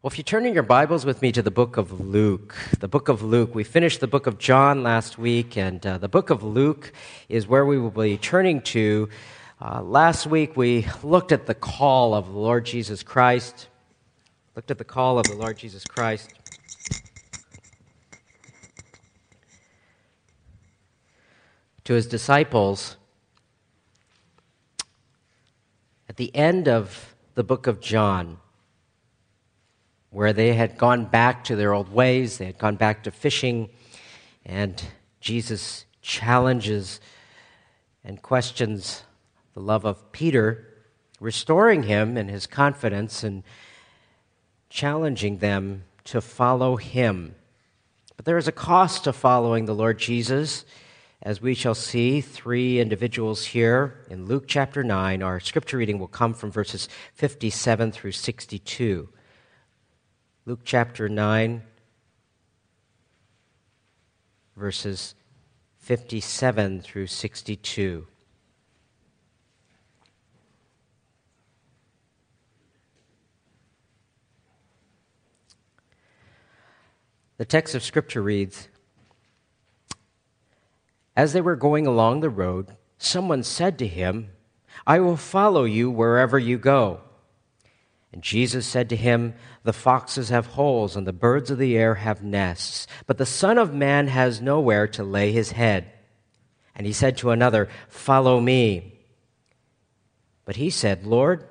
Well, if you turn in your Bibles with me to the book of Luke, the book of Luke, we finished the book of John last week, and uh, the book of Luke is where we will be turning to. Uh, last week we looked at the call of the Lord Jesus Christ, looked at the call of the Lord Jesus Christ. To his disciples at the end of the book of John where they had gone back to their old ways, they had gone back to fishing, and Jesus challenges and questions the love of Peter, restoring him in his confidence and challenging them to follow him. But there is a cost to following the Lord Jesus. As we shall see, three individuals here in Luke chapter 9. Our scripture reading will come from verses 57 through 62. Luke chapter 9, verses 57 through 62. The text of Scripture reads As they were going along the road, someone said to him, I will follow you wherever you go. And Jesus said to him, The foxes have holes, and the birds of the air have nests, but the Son of Man has nowhere to lay his head. And he said to another, Follow me. But he said, Lord,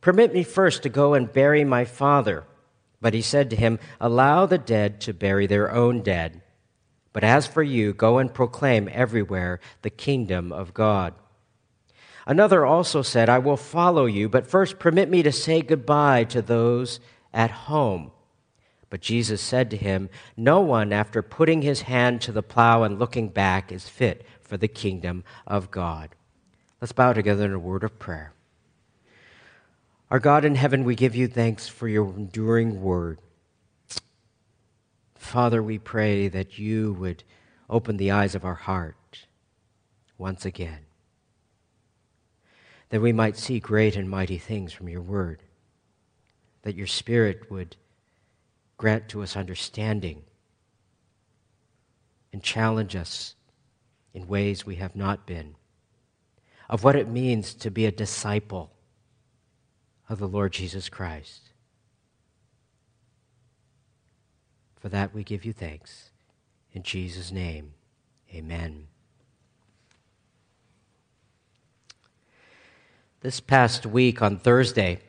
permit me first to go and bury my father. But he said to him, Allow the dead to bury their own dead. But as for you, go and proclaim everywhere the kingdom of God. Another also said, I will follow you, but first permit me to say goodbye to those at home. But Jesus said to him, No one, after putting his hand to the plow and looking back, is fit for the kingdom of God. Let's bow together in a word of prayer. Our God in heaven, we give you thanks for your enduring word. Father, we pray that you would open the eyes of our heart once again that we might see great and mighty things from your word, that your Spirit would grant to us understanding and challenge us in ways we have not been, of what it means to be a disciple of the Lord Jesus Christ. For that we give you thanks. In Jesus' name, amen. This past week on Thursday,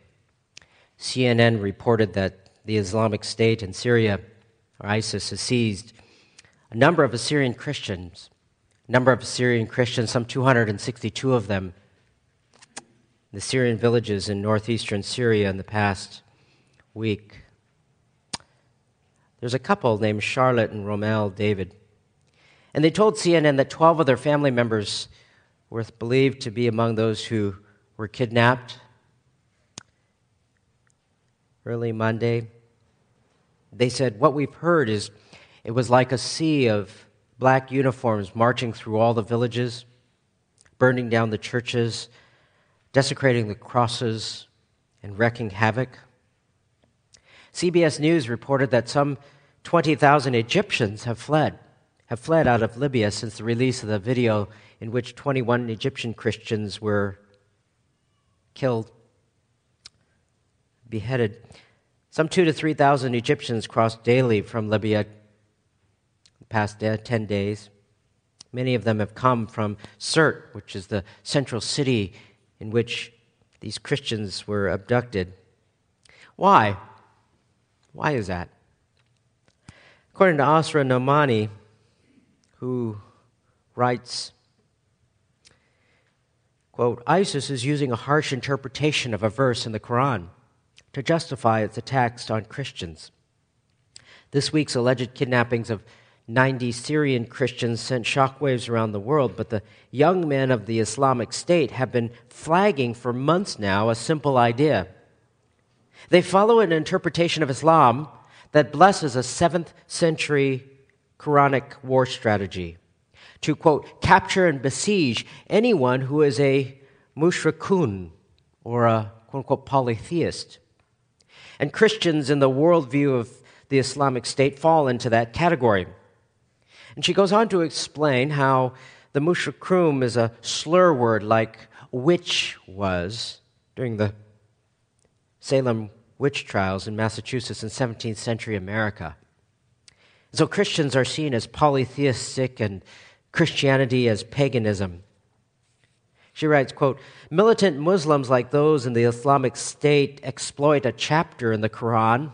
CNN reported that the Islamic State in Syria, or ISIS, has seized a number of Assyrian Christians. A number of Assyrian Christians, some 262 of them, the Syrian villages in northeastern Syria in the past week. There's a couple named Charlotte and Romel David. And they told CNN that 12 of their family members were believed to be among those who were kidnapped early Monday. They said, What we've heard is it was like a sea of black uniforms marching through all the villages, burning down the churches, desecrating the crosses, and wreaking havoc. CBS News reported that some 20,000 Egyptians have fled, have fled out of Libya since the release of the video in which 21 Egyptian Christians were killed, beheaded. Some two to 3,000 Egyptians crossed daily from Libya the past 10 days. Many of them have come from Sirte, which is the central city in which these Christians were abducted. Why? Why is that? According to Asra Nomani, who writes Quote, ISIS is using a harsh interpretation of a verse in the Quran to justify its attacks on Christians. This week's alleged kidnappings of 90 Syrian Christians sent shockwaves around the world, but the young men of the Islamic State have been flagging for months now a simple idea. They follow an interpretation of Islam that blesses a 7th century Quranic war strategy to, quote, capture and besiege anyone who is a mushrikun or a, quote unquote, polytheist. And Christians in the worldview of the Islamic State fall into that category. And she goes on to explain how the mushrikun is a slur word like witch was during the Salem witch trials in Massachusetts in 17th century America. So Christians are seen as polytheistic and Christianity as paganism. She writes, quote, militant Muslims like those in the Islamic State exploit a chapter in the Quran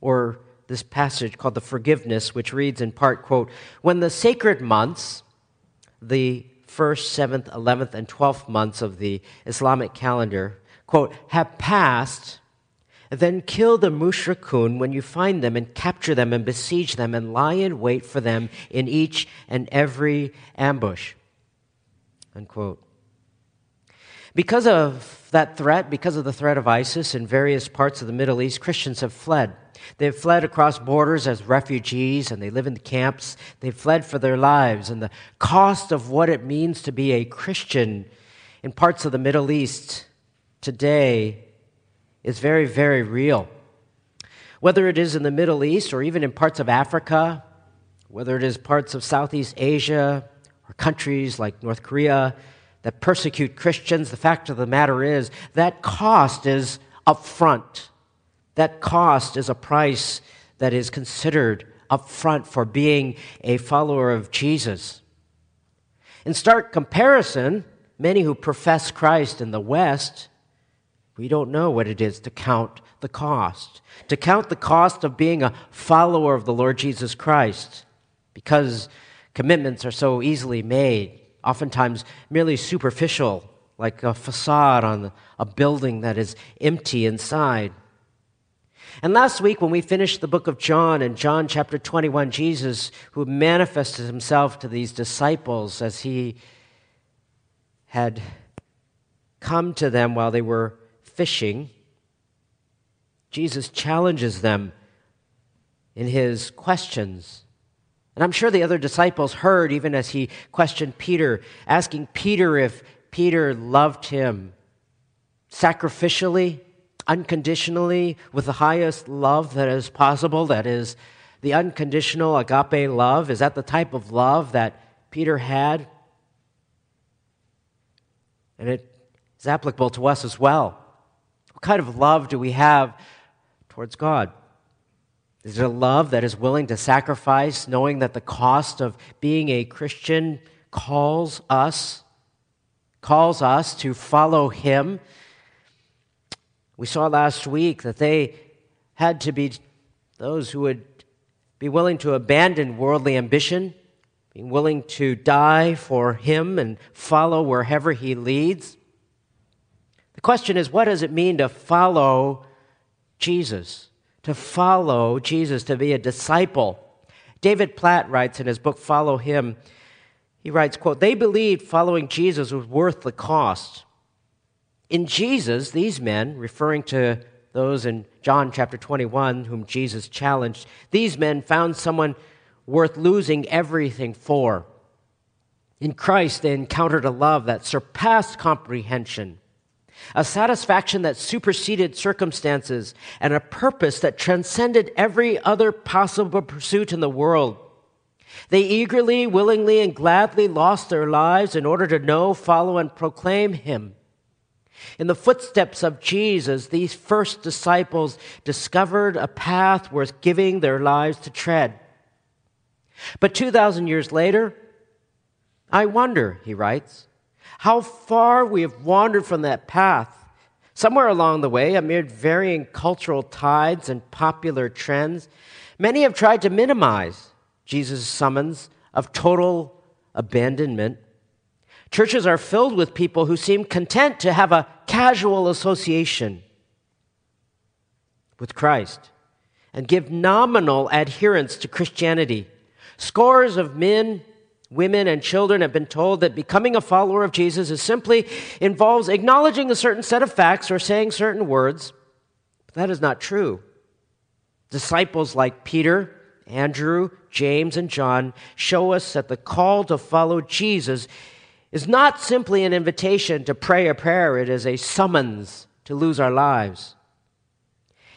or this passage called the forgiveness, which reads in part, quote, when the sacred months, the first, seventh, eleventh, and twelfth months of the Islamic calendar, quote, have passed, then kill the mushrikun when you find them and capture them and besiege them and lie in wait for them in each and every ambush. Unquote. Because of that threat, because of the threat of ISIS in various parts of the Middle East, Christians have fled. They've fled across borders as refugees and they live in the camps. They've fled for their lives. And the cost of what it means to be a Christian in parts of the Middle East today is very, very real. Whether it is in the Middle East or even in parts of Africa, whether it is parts of Southeast Asia or countries like North Korea that persecute Christians, the fact of the matter is that cost is upfront. That cost is a price that is considered upfront for being a follower of Jesus. In stark comparison, many who profess Christ in the West we don't know what it is to count the cost, to count the cost of being a follower of the Lord Jesus Christ, because commitments are so easily made, oftentimes merely superficial, like a facade on a building that is empty inside. And last week, when we finished the book of John, in John chapter 21, Jesus, who manifested himself to these disciples as he had come to them while they were fishing, Jesus challenges them in his questions. And I'm sure the other disciples heard, even as he questioned Peter, asking Peter if Peter loved him sacrificially, unconditionally, with the highest love that is possible, that is the unconditional agape love. Is that the type of love that Peter had? And it is applicable to us as well. Kind of love do we have towards God? Is it a love that is willing to sacrifice, knowing that the cost of being a Christian calls us, calls us to follow Him? We saw last week that they had to be those who would be willing to abandon worldly ambition, being willing to die for Him and follow wherever He leads. The question is what does it mean to follow Jesus? To follow Jesus, to be a disciple. David Platt writes in his book Follow Him, he writes, quote, They believed following Jesus was worth the cost. In Jesus, these men, referring to those in John chapter 21 whom Jesus challenged, these men found someone worth losing everything for. In Christ, they encountered a love that surpassed comprehension a satisfaction that superseded circumstances, and a purpose that transcended every other possible pursuit in the world. They eagerly, willingly, and gladly lost their lives in order to know, follow, and proclaim Him. In the footsteps of Jesus, these first disciples discovered a path worth giving their lives to tread. But 2,000 years later, I wonder, he writes, how far we have wandered from that path. Somewhere along the way, amid varying cultural tides and popular trends, many have tried to minimize Jesus' summons of total abandonment. Churches are filled with people who seem content to have a casual association with Christ and give nominal adherence to Christianity. Scores of men women and children have been told that becoming a follower of Jesus is simply involves acknowledging a certain set of facts or saying certain words. But that is not true. Disciples like Peter, Andrew, James, and John show us that the call to follow Jesus is not simply an invitation to pray a prayer, it is a summons to lose our lives.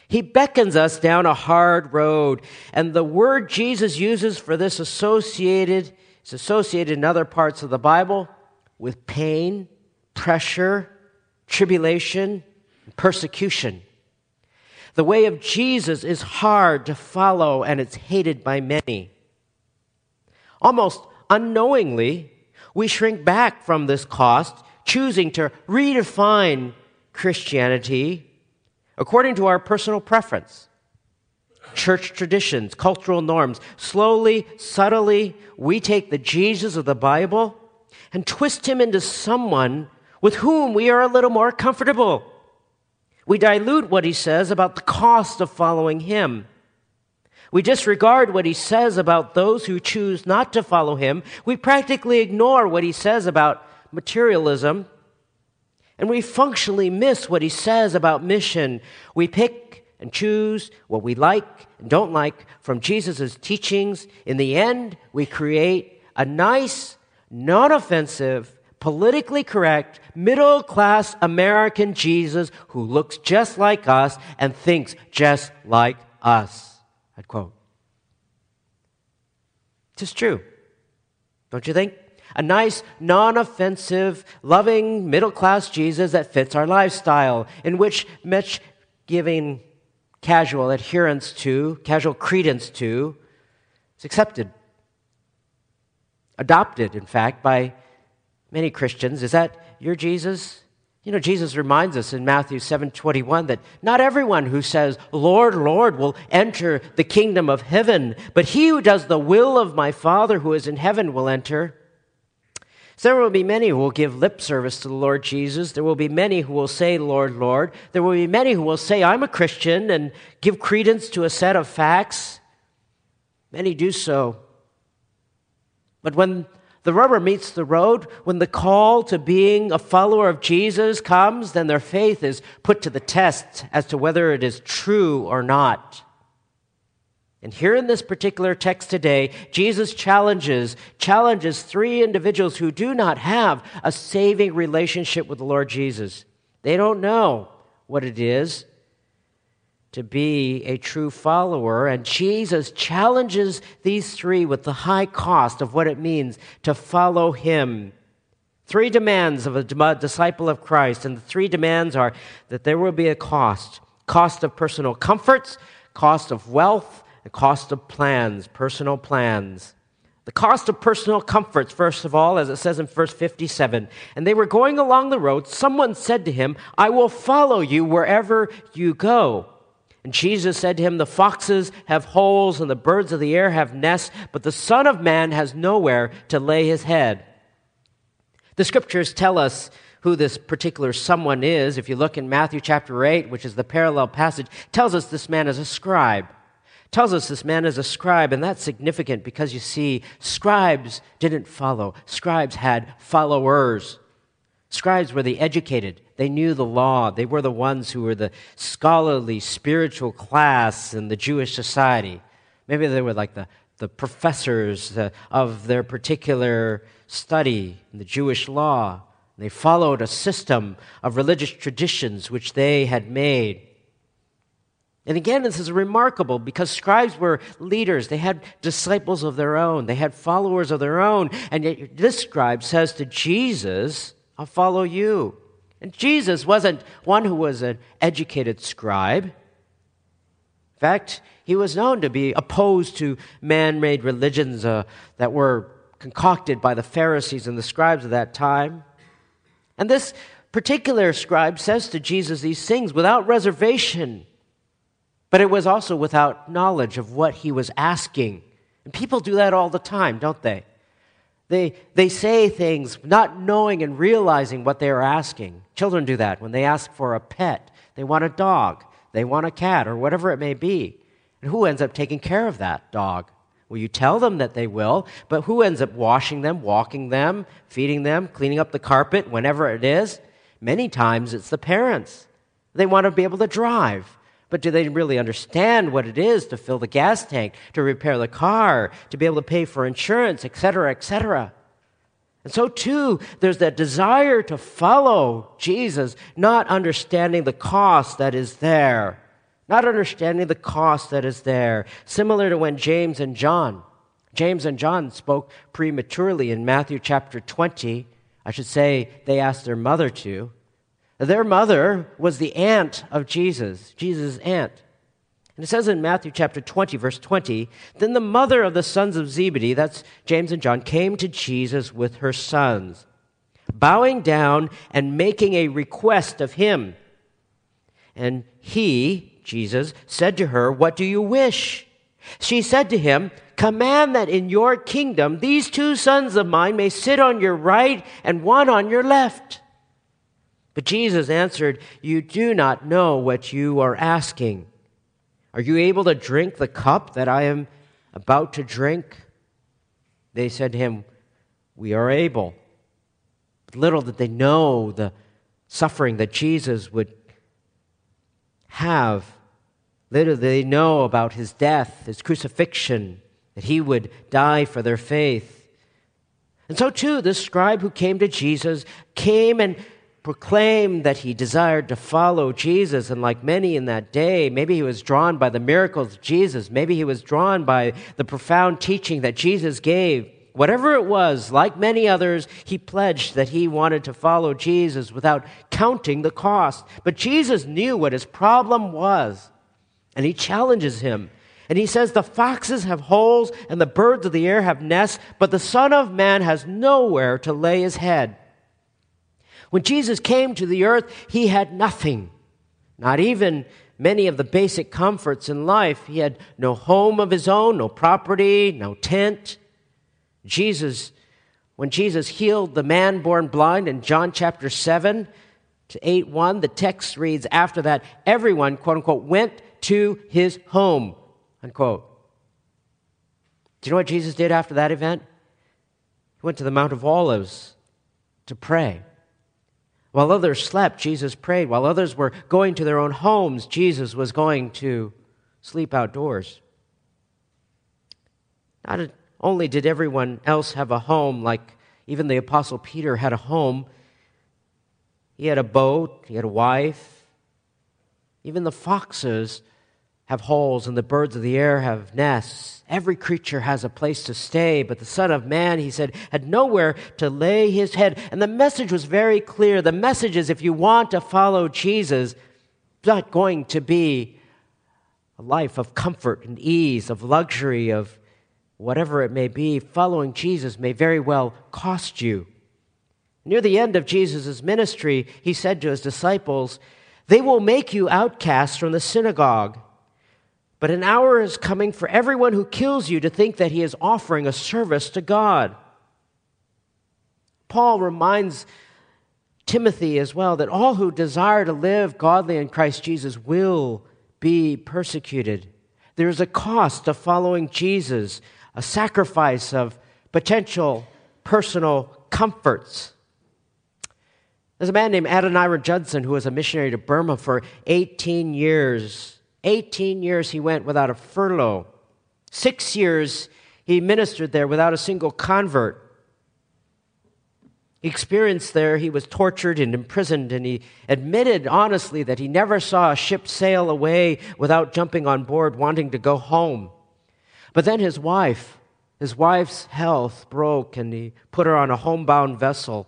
He beckons us down a hard road. And the word Jesus uses for this associated, is associated in other parts of the Bible with pain, pressure, tribulation, persecution. The way of Jesus is hard to follow and it's hated by many. Almost unknowingly, we shrink back from this cost, choosing to redefine Christianity according to our personal preference. Church traditions, cultural norms. Slowly, subtly, we take the Jesus of the Bible and twist him into someone with whom we are a little more comfortable. We dilute what he says about the cost of following him. We disregard what he says about those who choose not to follow him. We practically ignore what he says about materialism. And we functionally miss what he says about mission. We pick and choose what we like and don't like from Jesus' teachings. In the end, we create a nice, non offensive, politically correct, middle class American Jesus who looks just like us and thinks just like us. I'd quote. It's true. Don't you think? A nice, non offensive, loving, middle class Jesus that fits our lifestyle, in which much giving casual adherence to, casual credence to, is accepted. Adopted, in fact, by many Christians. Is that your Jesus? You know, Jesus reminds us in Matthew 7:21 that not everyone who says, "Lord, Lord," will enter the kingdom of heaven, but he who does the will of my Father who is in heaven will enter. There will be many who will give lip service to the Lord Jesus. There will be many who will say, Lord, Lord. There will be many who will say, I'm a Christian, and give credence to a set of facts. Many do so. But when the rubber meets the road, when the call to being a follower of Jesus comes, then their faith is put to the test as to whether it is true or not. And here in this particular text today, Jesus challenges challenges three individuals who do not have a saving relationship with the Lord Jesus. They don't know what it is to be a true follower. And Jesus challenges these three with the high cost of what it means to follow him. Three demands of a disciple of Christ, and the three demands are that there will be a cost cost of personal comforts, cost of wealth, and cost of plans, personal plans. The cost of personal comforts, first of all, as it says in verse 57. And they were going along the road. Someone said to him, I will follow you wherever you go. And Jesus said to him, The foxes have holes and the birds of the air have nests, but the Son of Man has nowhere to lay his head. The scriptures tell us who this particular someone is. If you look in Matthew chapter 8, which is the parallel passage, tells us this man is a scribe. Tells us this man is a scribe, and that's significant because you see, scribes didn't follow. Scribes had followers. Scribes were the educated. They knew the law. They were the ones who were the scholarly, spiritual class in the Jewish society. Maybe they were like the, the professors uh, of their particular study in the Jewish law. They followed a system of religious traditions which they had made. And again, this is remarkable because scribes were leaders. They had disciples of their own, they had followers of their own. And yet, this scribe says to Jesus, I'll follow you. And Jesus wasn't one who was an educated scribe. In fact, he was known to be opposed to man made religions uh, that were concocted by the Pharisees and the scribes of that time. And this particular scribe says to Jesus these things without reservation, but it was also without knowledge of what he was asking. And people do that all the time, don't they? They, they say things not knowing and realizing what they are asking. Children do that when they ask for a pet. They want a dog, they want a cat, or whatever it may be. And who ends up taking care of that dog? Well, you tell them that they will, but who ends up washing them, walking them, feeding them, cleaning up the carpet, whenever it is? Many times it's the parents. They want to be able to drive. But do they really understand what it is to fill the gas tank, to repair the car, to be able to pay for insurance, etc., etc.? And so, too, there's that desire to follow Jesus, not understanding the cost that is there not understanding the cost that is there, similar to when James and John, James and John spoke prematurely in Matthew chapter 20. I should say they asked their mother to. Their mother was the aunt of Jesus, Jesus' aunt. And it says in Matthew chapter 20, verse 20, then the mother of the sons of Zebedee, that's James and John, came to Jesus with her sons, bowing down and making a request of him. And he, Jesus, said to her, What do you wish? She said to him, Command that in your kingdom these two sons of mine may sit on your right and one on your left. But Jesus answered, You do not know what you are asking. Are you able to drink the cup that I am about to drink? They said to him, We are able. But little did they know the suffering that Jesus would have. Little did they know about his death, his crucifixion, that he would die for their faith. And so, too, this scribe who came to Jesus came and proclaimed that he desired to follow Jesus. And like many in that day, maybe he was drawn by the miracles of Jesus. Maybe he was drawn by the profound teaching that Jesus gave. Whatever it was, like many others, he pledged that he wanted to follow Jesus without counting the cost. But Jesus knew what his problem was, and he challenges him. And he says, The foxes have holes, and the birds of the air have nests, but the Son of Man has nowhere to lay his head. When Jesus came to the earth, he had nothing, not even many of the basic comforts in life. He had no home of his own, no property, no tent. Jesus, when Jesus healed the man born blind in John chapter 7 to 8 1, the text reads after that, everyone, quote unquote, went to his home, unquote. Do you know what Jesus did after that event? He went to the Mount of Olives to pray. While others slept, Jesus prayed. While others were going to their own homes, Jesus was going to sleep outdoors. Not only did everyone else have a home, like even the Apostle Peter had a home, he had a boat, he had a wife. Even the foxes have holes, and the birds of the air have nests. Every creature has a place to stay, but the Son of Man, he said, had nowhere to lay his head. And the message was very clear. The message is if you want to follow Jesus, it's not going to be a life of comfort and ease, of luxury, of whatever it may be. Following Jesus may very well cost you. Near the end of Jesus' ministry, he said to his disciples, They will make you outcasts from the synagogue. But an hour is coming for everyone who kills you to think that he is offering a service to God. Paul reminds Timothy as well that all who desire to live godly in Christ Jesus will be persecuted. There is a cost of following Jesus, a sacrifice of potential personal comforts. There's a man named Adoniram Judson who was a missionary to Burma for 18 years. 18 years he went without a furlough. Six years he ministered there without a single convert. He experienced there, he was tortured and imprisoned, and he admitted honestly that he never saw a ship sail away without jumping on board, wanting to go home. But then his wife, his wife's health broke, and he put her on a homebound vessel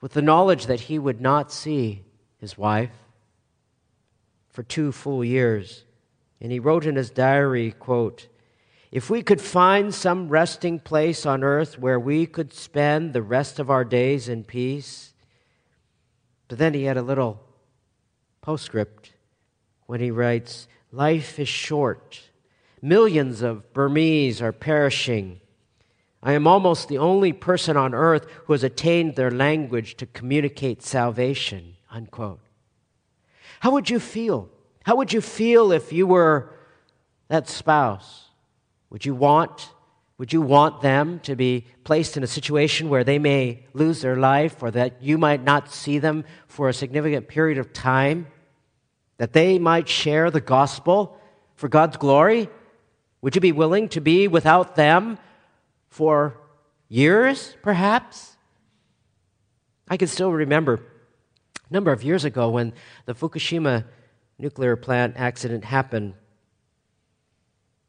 with the knowledge that he would not see his wife for two full years. And he wrote in his diary, quote, if we could find some resting place on earth where we could spend the rest of our days in peace. But then he had a little postscript when he writes, Life is short. Millions of Burmese are perishing. I am almost the only person on earth who has attained their language to communicate salvation. Unquote. How would you feel? How would you feel if you were that spouse? Would you want would you want them to be placed in a situation where they may lose their life or that you might not see them for a significant period of time? That they might share the gospel for God's glory? Would you be willing to be without them for years, perhaps? I can still remember number of years ago when the Fukushima nuclear plant accident happened.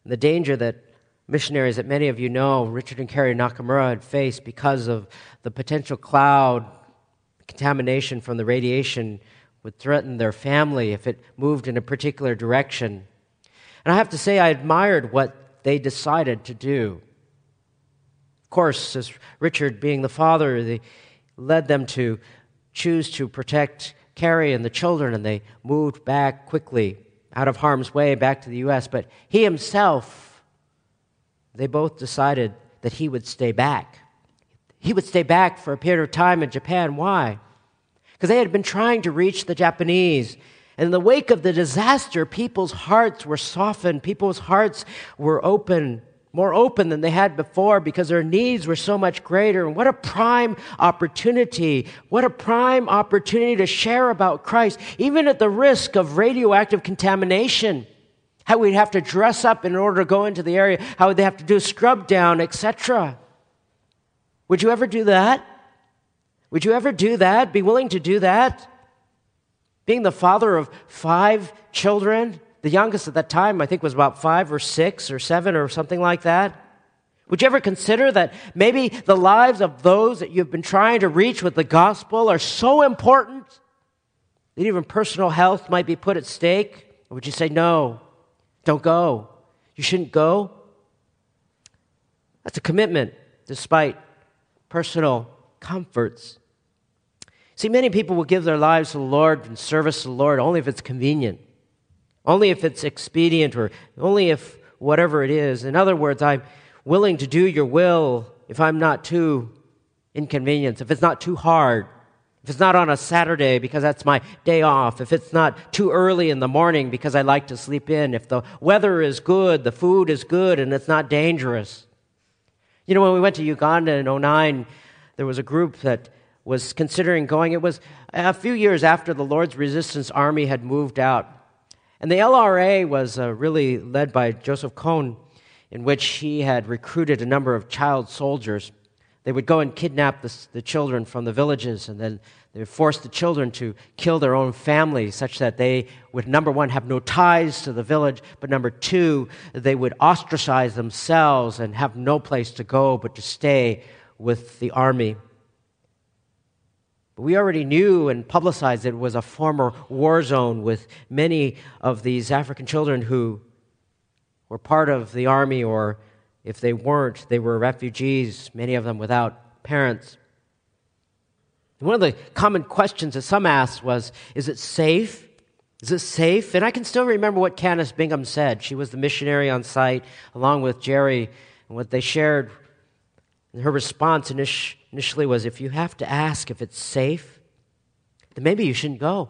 The danger that missionaries that many of you know, Richard and Carrie Nakamura, had faced because of the potential cloud contamination from the radiation would threaten their family if it moved in a particular direction. And I have to say, I admired what they decided to do. Of course, as Richard being the father, they led them to choose to protect Carrie and the children, and they moved back quickly out of harm's way back to the U.S. But he himself, they both decided that he would stay back. He would stay back for a period of time in Japan. Why? Because they had been trying to reach the Japanese. And in the wake of the disaster, people's hearts were softened, people's hearts were open more open than they had before because their needs were so much greater. And what a prime opportunity. What a prime opportunity to share about Christ, even at the risk of radioactive contamination. How we'd have to dress up in order to go into the area, how would they have to do scrub down, etc. Would you ever do that? Would you ever do that? Be willing to do that? Being the father of five children, the youngest at that time, I think, was about five or six or seven or something like that. Would you ever consider that maybe the lives of those that you've been trying to reach with the gospel are so important that even personal health might be put at stake? Or would you say, no, don't go? You shouldn't go? That's a commitment despite personal comforts. See, many people will give their lives to the Lord and service to the Lord only if it's convenient. Only if it's expedient or only if whatever it is. In other words, I'm willing to do your will if I'm not too inconvenienced, if it's not too hard, if it's not on a Saturday because that's my day off, if it's not too early in the morning because I like to sleep in, if the weather is good, the food is good, and it's not dangerous. You know, when we went to Uganda in 09, there was a group that was considering going. It was a few years after the Lord's Resistance Army had moved out. And the LRA was uh, really led by Joseph Kony, in which he had recruited a number of child soldiers. They would go and kidnap the, the children from the villages, and then they would force the children to kill their own family, such that they would, number one, have no ties to the village, but number two, they would ostracize themselves and have no place to go but to stay with the army. We already knew and publicized it was a former war zone with many of these African children who were part of the army, or if they weren't, they were refugees, many of them without parents. one of the common questions that some asked was Is it safe? Is it safe? And I can still remember what Candace Bingham said. She was the missionary on site, along with Jerry, and what they shared. And her response initially was if you have to ask if it's safe, then maybe you shouldn't go.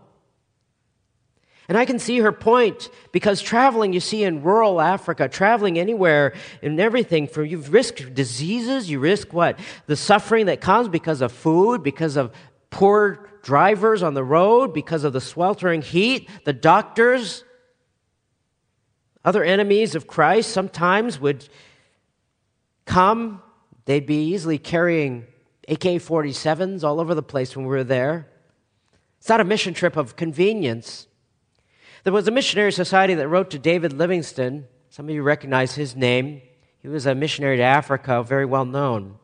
And I can see her point because traveling, you see, in rural Africa, traveling anywhere and everything, for you risk diseases, you risk what? The suffering that comes because of food, because of poor drivers on the road, because of the sweltering heat, the doctors, other enemies of Christ sometimes would come. They'd be easily carrying AK 47s all over the place when we were there. It's not a mission trip of convenience. There was a missionary society that wrote to David Livingstone. Some of you recognize his name. He was a missionary to Africa, very well known.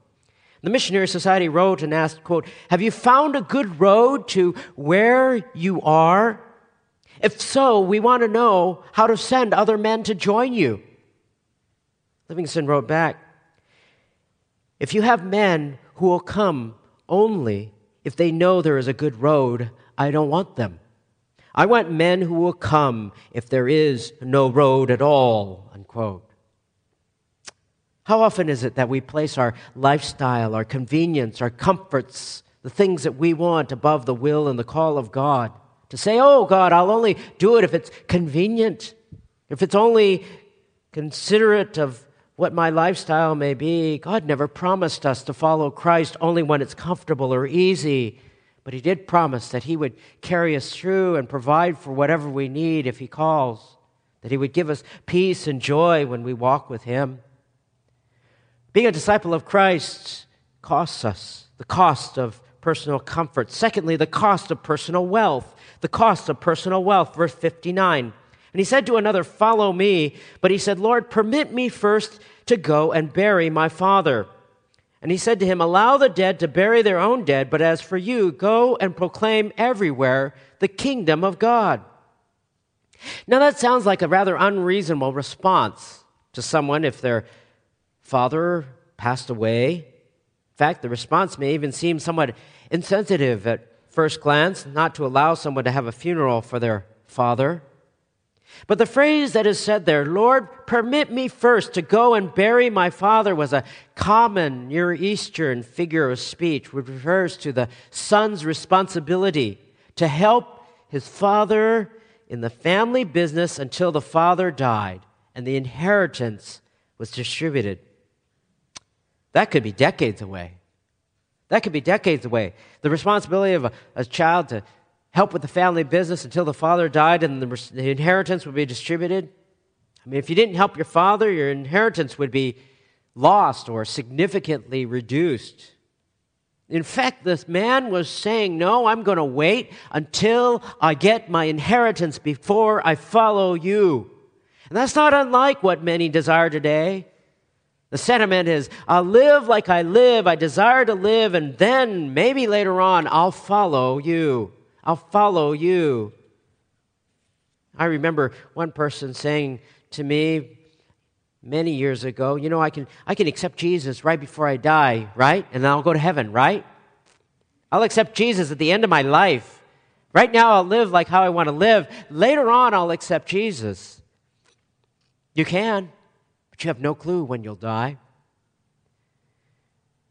The missionary society wrote and asked, quote, Have you found a good road to where you are? If so, we want to know how to send other men to join you. Livingstone wrote back, If you have men who will come only if they know there is a good road. I don't want them. I want men who will come if there is no road at all. Unquote. How often is it that we place our lifestyle, our convenience, our comforts, the things that we want above the will and the call of God? To say, oh, God, I'll only do it if it's convenient, if it's only considerate of what my lifestyle may be, God never promised us to follow Christ only when it's comfortable or easy. But He did promise that He would carry us through and provide for whatever we need if He calls, that He would give us peace and joy when we walk with Him. Being a disciple of Christ costs us the cost of personal comfort. Secondly, the cost of personal wealth. The cost of personal wealth, verse 59. And he said to another, Follow me. But he said, Lord, permit me first to go and bury my father. And he said to him, Allow the dead to bury their own dead, but as for you, go and proclaim everywhere the kingdom of God. Now, that sounds like a rather unreasonable response to someone if their father passed away. In fact, the response may even seem somewhat insensitive at first glance, not to allow someone to have a funeral for their father. But the phrase that is said there, Lord, permit me first to go and bury my father, was a common Near Eastern figure of speech, which refers to the son's responsibility to help his father in the family business until the father died and the inheritance was distributed. That could be decades away. That could be decades away. The responsibility of a, a child to help with the family business until the father died and the, inheritance would be distributed. I mean, if you didn't help your father, your inheritance would be lost or significantly reduced. In fact, this man was saying, No, I'm going to wait until I get my inheritance before I follow you. And that's not unlike what many desire today. The sentiment is, I'll live like I live, I desire to live, and then maybe later on I'll follow you. I'll follow you. I remember one person saying to me many years ago, you know, I can, I can accept Jesus right before I die, right? And then I'll go to heaven, right? I'll accept Jesus at the end of my life. Right now, I'll live like how I want to live. Later on, I'll accept Jesus. You can, but you have no clue when you'll die.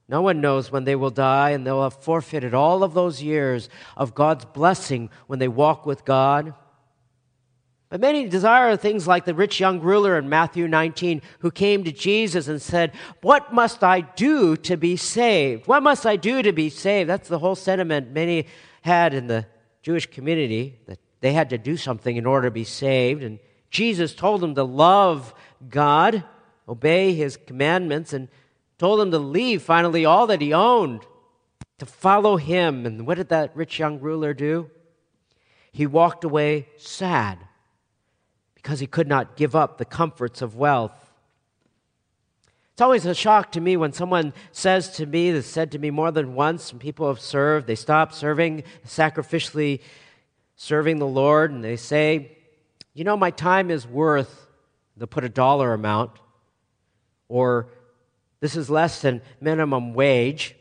No one knows when they will die, and they'll have forfeited all of those years of God's blessing when they walk with God. But many desire things like the rich young ruler in Matthew 19 who came to Jesus and said, What must I do to be saved? What must I do to be saved? That's the whole sentiment many had in the Jewish community, that they had to do something in order to be saved. And Jesus told them to love God, obey his commandments, and told him to leave finally all that he owned to follow him. And what did that rich young ruler do? He walked away sad because he could not give up the comforts of wealth. It's always a shock to me when someone says to me, that's said to me more than once, and people have served, they stop serving, sacrificially serving the Lord, and they say, You know, my time is worth, they'll put a dollar amount, or this is less than minimum wage,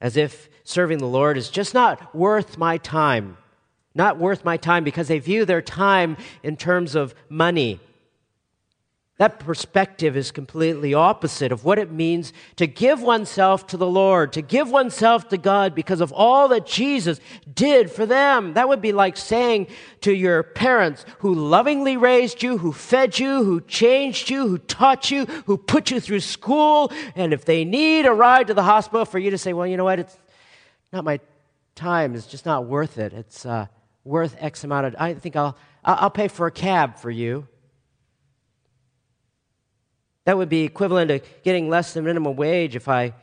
as if serving the Lord is just not worth my time not worth my time because they view their time in terms of money. That perspective is completely opposite of what it means to give oneself to the Lord, to give oneself to God because of all that Jesus did for them. That would be like saying to your parents who lovingly raised you, who fed you, who changed you, who taught you, who put you through school, and if they need a ride to the hospital for you to say, well, you know what, it's not my time, it's just not worth it. It's, uh, worth X amount of, I think I'll, I'll pay for a cab for you. That would be equivalent to getting less than minimum wage if I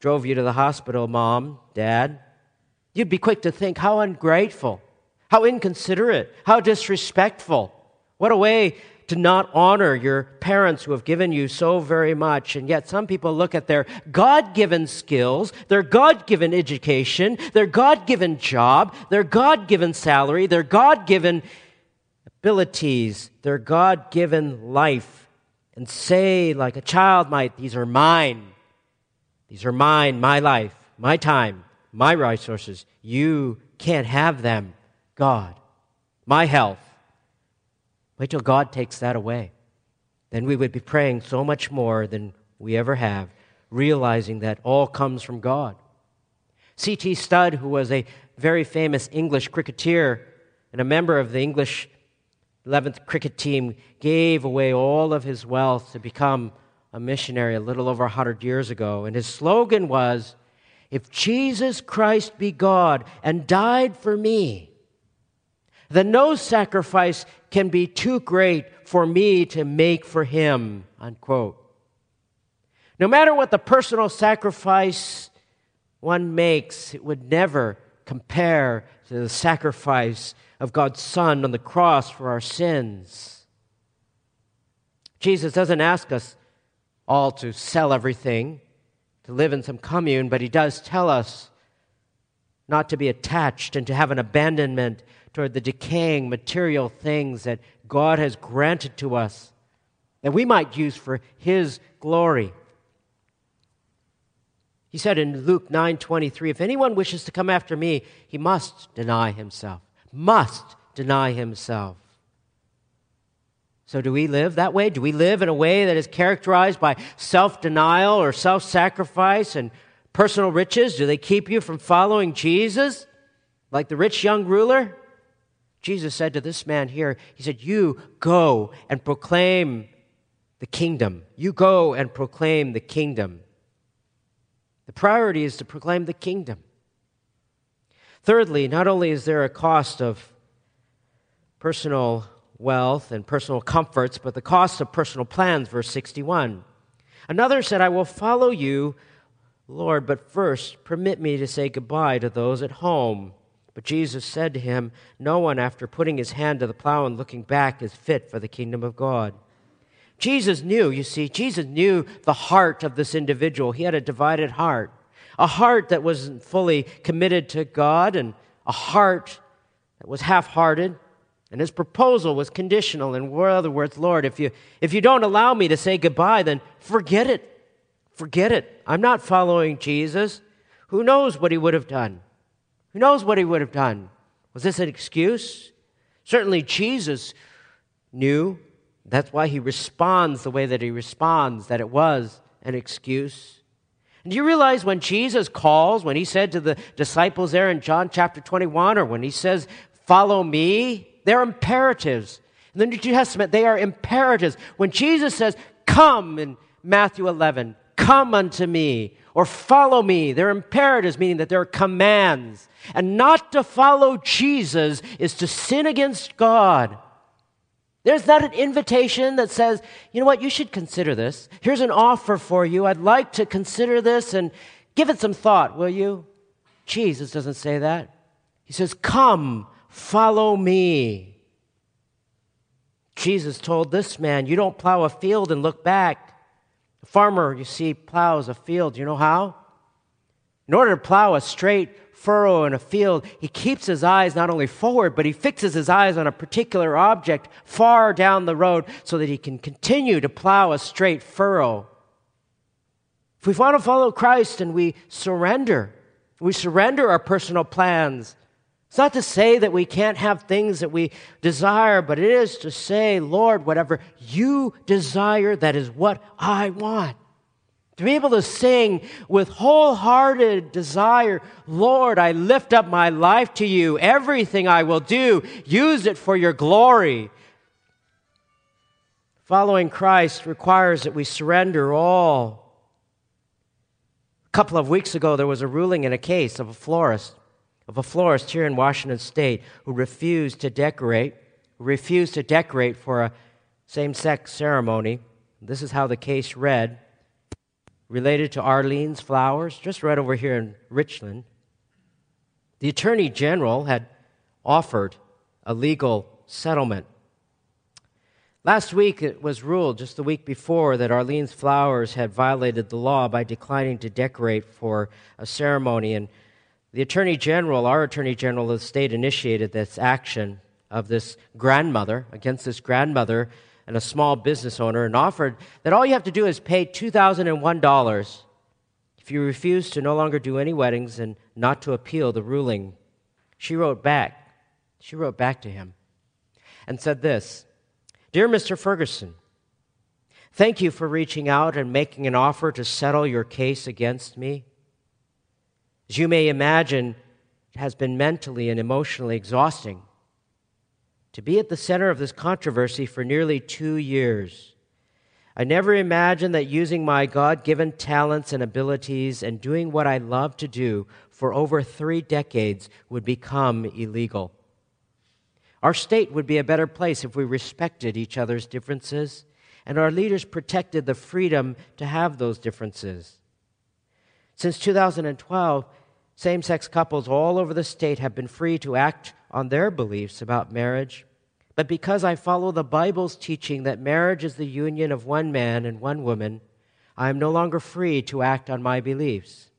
drove you to the hospital, mom, dad. You'd be quick to think how ungrateful, how inconsiderate, how disrespectful. What a way to not honor your parents who have given you so very much. And yet, some people look at their God given skills, their God given education, their God given job, their God given salary, their God given abilities, their God given life, and say, like a child might, These are mine. These are mine, my life, my time, my resources. You can't have them, God. My health Wait till God takes that away. Then we would be praying so much more than we ever have, realizing that all comes from God. C.T. Studd, who was a very famous English cricketer and a member of the English 11th cricket team, gave away all of his wealth to become a missionary a little over 100 years ago. And his slogan was If Jesus Christ be God and died for me, then no sacrifice can be too great for me to make for him. Unquote. No matter what the personal sacrifice one makes, it would never compare to the sacrifice of God's Son on the cross for our sins. Jesus doesn't ask us all to sell everything, to live in some commune, but he does tell us not to be attached and to have an abandonment toward the decaying material things that God has granted to us that we might use for his glory. He said in Luke 9:23, if anyone wishes to come after me, he must deny himself. Must deny himself. So do we live that way? Do we live in a way that is characterized by self-denial or self-sacrifice and personal riches? Do they keep you from following Jesus? Like the rich young ruler? Jesus said to this man here, He said, You go and proclaim the kingdom. You go and proclaim the kingdom. The priority is to proclaim the kingdom. Thirdly, not only is there a cost of personal wealth and personal comforts, but the cost of personal plans, verse 61. Another said, I will follow you, Lord, but first permit me to say goodbye to those at home. But Jesus said to him, No one, after putting his hand to the plow and looking back, is fit for the kingdom of God. Jesus knew, you see, Jesus knew the heart of this individual. He had a divided heart, a heart that wasn't fully committed to God, and a heart that was half hearted. And his proposal was conditional. In other words, Lord, if you, if you don't allow me to say goodbye, then forget it. Forget it. I'm not following Jesus. Who knows what he would have done? Who knows what he would have done? Was this an excuse? Certainly, Jesus knew that's why he responds the way that he responds, that it was an excuse. And do you realize when Jesus calls, when he said to the disciples there in John chapter 21, or when he says, Follow me, they're imperatives. In the New Testament, they are imperatives. When Jesus says, Come in Matthew 11, come unto me, or follow me, they're imperatives, meaning that they're commands. And not to follow Jesus is to sin against God. There's not an invitation that says, you know what, you should consider this. Here's an offer for you. I'd like to consider this and give it some thought, will you? Jesus doesn't say that. He says, Come, follow me. Jesus told this man, You don't plow a field and look back. A farmer, you see, plows a field. You know how? In order to plow a straight furrow in a field, he keeps his eyes not only forward, but he fixes his eyes on a particular object far down the road so that he can continue to plow a straight furrow. If we want to follow Christ and we surrender, we surrender our personal plans. It's not to say that we can't have things that we desire, but it is to say, Lord, whatever you desire, that is what I want. To be able to sing with wholehearted desire, Lord, I lift up my life to you. Everything I will do, use it for your glory. Following Christ requires that we surrender all. A couple of weeks ago, there was a ruling in a case of a florist, of a florist here in Washington State who refused to decorate, refused to decorate for a same sex ceremony. This is how the case read related to Arlene's Flowers, just right over here in Richland. The Attorney General had offered a legal settlement. Last week, it was ruled, just the week before, that Arlene's Flowers had violated the law by declining to decorate for a ceremony. And the Attorney General, our Attorney General of the state, initiated this action of this grandmother, against this grandmother and a small business owner and offered that all you have to do is pay $2,001 if you refuse to no longer do any weddings and not to appeal the ruling. She wrote back. She wrote back to him and said this Dear Mr. Ferguson, thank you for reaching out and making an offer to settle your case against me. As you may imagine, it has been mentally and emotionally exhausting to be at the center of this controversy for nearly two years. I never imagined that using my God given talents and abilities and doing what I love to do for over three decades would become illegal. Our state would be a better place if we respected each other's differences and our leaders protected the freedom to have those differences. Since 2012, Same sex couples all over the state have been free to act on their beliefs about marriage. But because I follow the Bible's teaching that marriage is the union of one man and one woman, I am no longer free to act on my beliefs.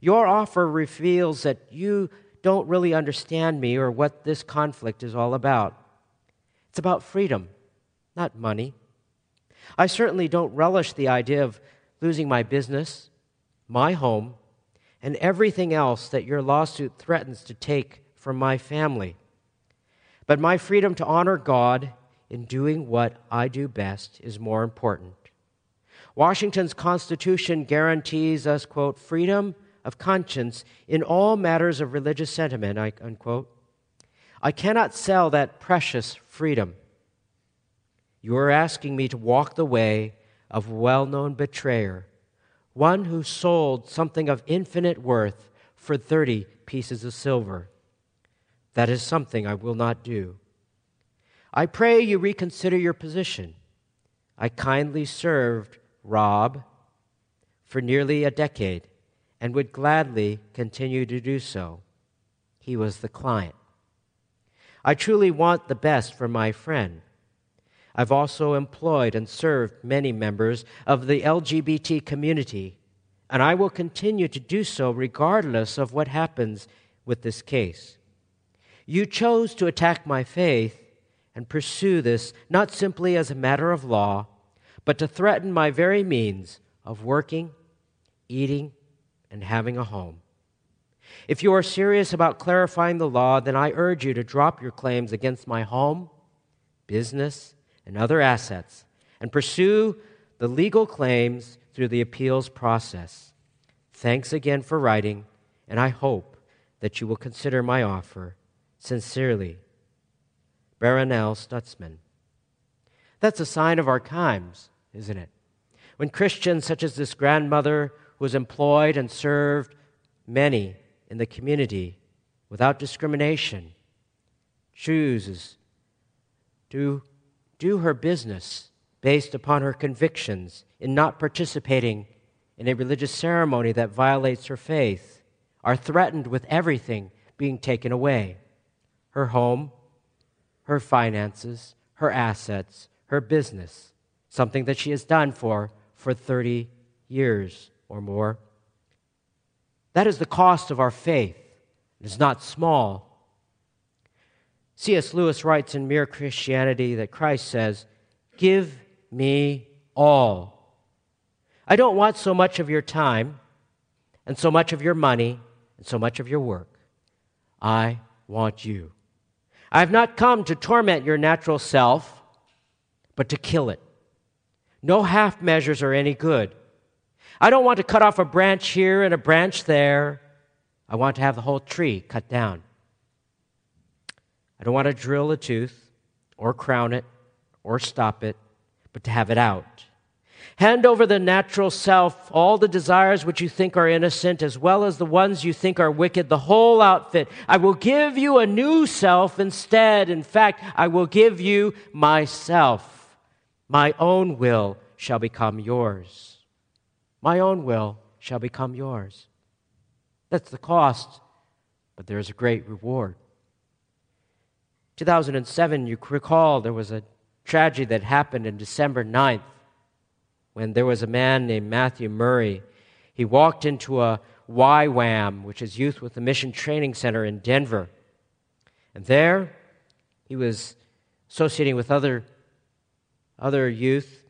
Your offer reveals that you don't really understand me or what this conflict is all about. It's about freedom, not money. I certainly don't relish the idea of losing my business, my home, and everything else that your lawsuit threatens to take from my family. But my freedom to honor God in doing what I do best is more important. Washington's Constitution guarantees us, quote, freedom of conscience in all matters of religious sentiment, unquote. I cannot sell that precious freedom. You are asking me to walk the way of a well known betrayer, one who sold something of infinite worth for 30 pieces of silver. That is something I will not do. I pray you reconsider your position. I kindly served Rob for nearly a decade and would gladly continue to do so. He was the client. I truly want the best for my friend. I've also employed and served many members of the LGBT community, and I will continue to do so regardless of what happens with this case. You chose to attack my faith and pursue this not simply as a matter of law, but to threaten my very means of working, eating, and having a home. If you are serious about clarifying the law, then I urge you to drop your claims against my home, business, and other assets and pursue the legal claims through the appeals process. Thanks again for writing, and I hope that you will consider my offer Sincerely, Barronelle Stutzman. That's a sign of our times, isn't it? When Christians such as this grandmother, who has employed and served many in the community without discrimination, chooses to do her business based upon her convictions in not participating in a religious ceremony that violates her faith, are threatened with everything being taken away her home, her finances, her assets, her business, something that she has done for for 30 years or more. That is the cost of our faith. It is not small. C.S. Lewis writes in Mere Christianity that Christ says, Give me all. I don't want so much of your time and so much of your money and so much of your work. I want you. I have not come to torment your natural self, but to kill it. No half measures are any good. I don't want to cut off a branch here and a branch there. I want to have the whole tree cut down. I don't want to drill a tooth or crown it or stop it, but to have it out. Hand over the natural self, all the desires which you think are innocent, as well as the ones you think are wicked, the whole outfit. I will give you a new self instead. In fact, I will give you myself. My own will shall become yours. My own will shall become yours. That's the cost, but there is a great reward. 2007, you recall there was a tragedy that happened in December 9th when there was a man named Matthew Murray. He walked into a YWAM, which is Youth with a Mission Training Center in Denver. And there, he was associating with other, other youth.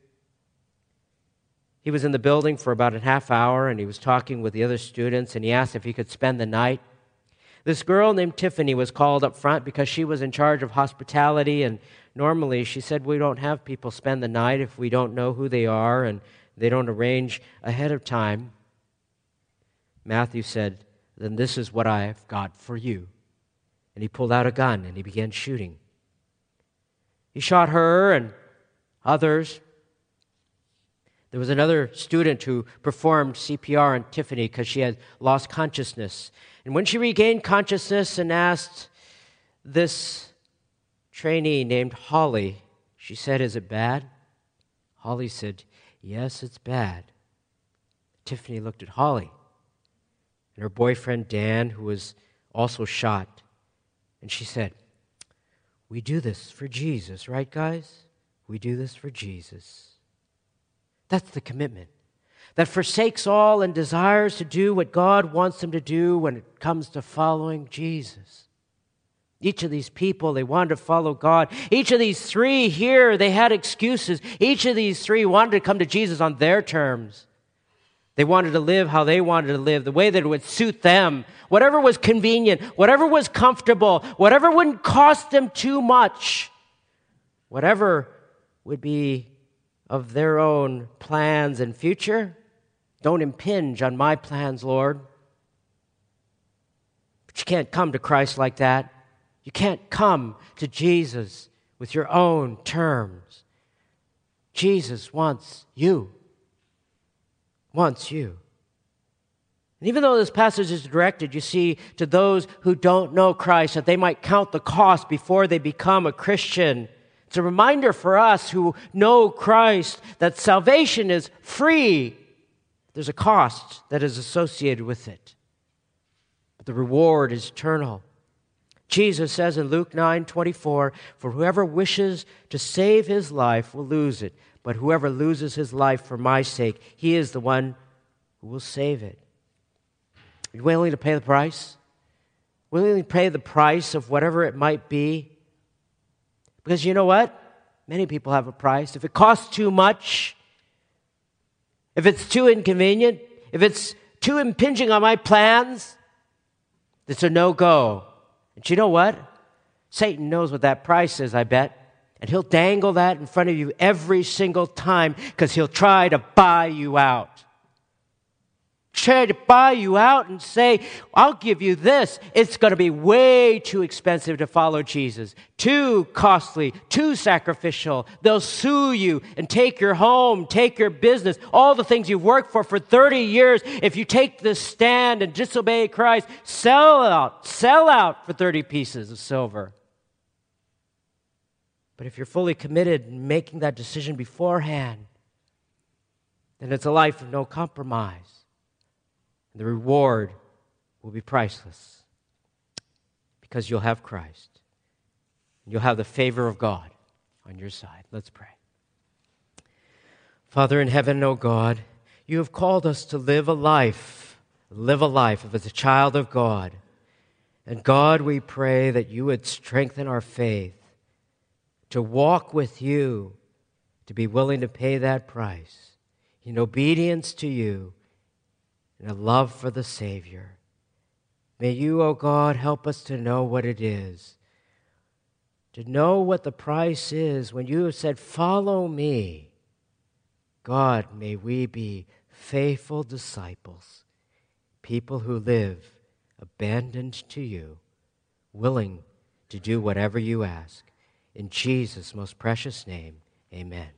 He was in the building for about a half hour and he was talking with the other students and he asked if he could spend the night. This girl named Tiffany was called up front because she was in charge of hospitality and normally she said we don't have people spend the night if we don't know who they are and they don't arrange ahead of time. Matthew said, Then this is what I've got for you. And he pulled out a gun and he began shooting. He shot her and others. There was another student who performed CPR on Tiffany because she had lost consciousness. And when she regained consciousness and asked this trainee named Holly. She said, Is it bad? Holly said, Yes, it's bad. Tiffany looked at Holly. and her boyfriend Dan, who was also shot. And she said, We do this for Jesus, right, guys? We do this for Jesus. That's the commitment that forsakes all and desires to do what God wants them to do when it comes to following Jesus. Each of these people, they wanted to follow God. Each of these three here, they had excuses. Each of these three wanted to come to Jesus on their terms. They wanted to live how they wanted to live, the way that would suit them, whatever was convenient, whatever was comfortable, whatever wouldn't cost them too much, whatever would be of their own plans and future. Don't impinge on my plans, Lord. But you can't come to Christ like that. You can't come to Jesus with your own terms. Jesus wants you. Wants you. And even though this passage is directed, you see, to those who don't know Christ, that they might count the cost before they become a Christian. It's a reminder for us who know Christ that salvation is free there's a cost that is associated with it, but the reward is eternal. Jesus says in Luke 9 24, For whoever wishes to save his life will lose it, but whoever loses his life for my sake, he is the one who will save it. Are you willing to pay the price? Willing to pay the price of whatever it might be? Because you know what? Many people have a price. If it costs too much, if it's too inconvenient, if it's too impinging on my plans, it's a no go. And you know what? Satan knows what that price is, I bet. And he'll dangle that in front of you every single time because he'll try to buy you out try to buy you out and say, I'll give you this. It's going to be way too expensive to follow Jesus, too costly, too sacrificial. They'll sue you and take your home, take your business, all the things you've worked for for 30 years. If you take this stand and disobey Christ, sell out, sell out for 30 pieces of silver. But if you're fully committed in making that decision beforehand, then it's a life of no compromise and the reward will be priceless because you'll have Christ. You'll have the favor of God on your side. Let's pray. Father in heaven, O oh God, you have called us to live a life, live a life as a child of God. And God, we pray that you would strengthen our faith to walk with you, to be willing to pay that price in obedience to you and a love for the Savior. May you, O oh God, help us to know what it is, to know what the price is when you have said, Follow me. God, may we be faithful disciples, people who live abandoned to you, willing to do whatever you ask. In Jesus' most precious name, amen.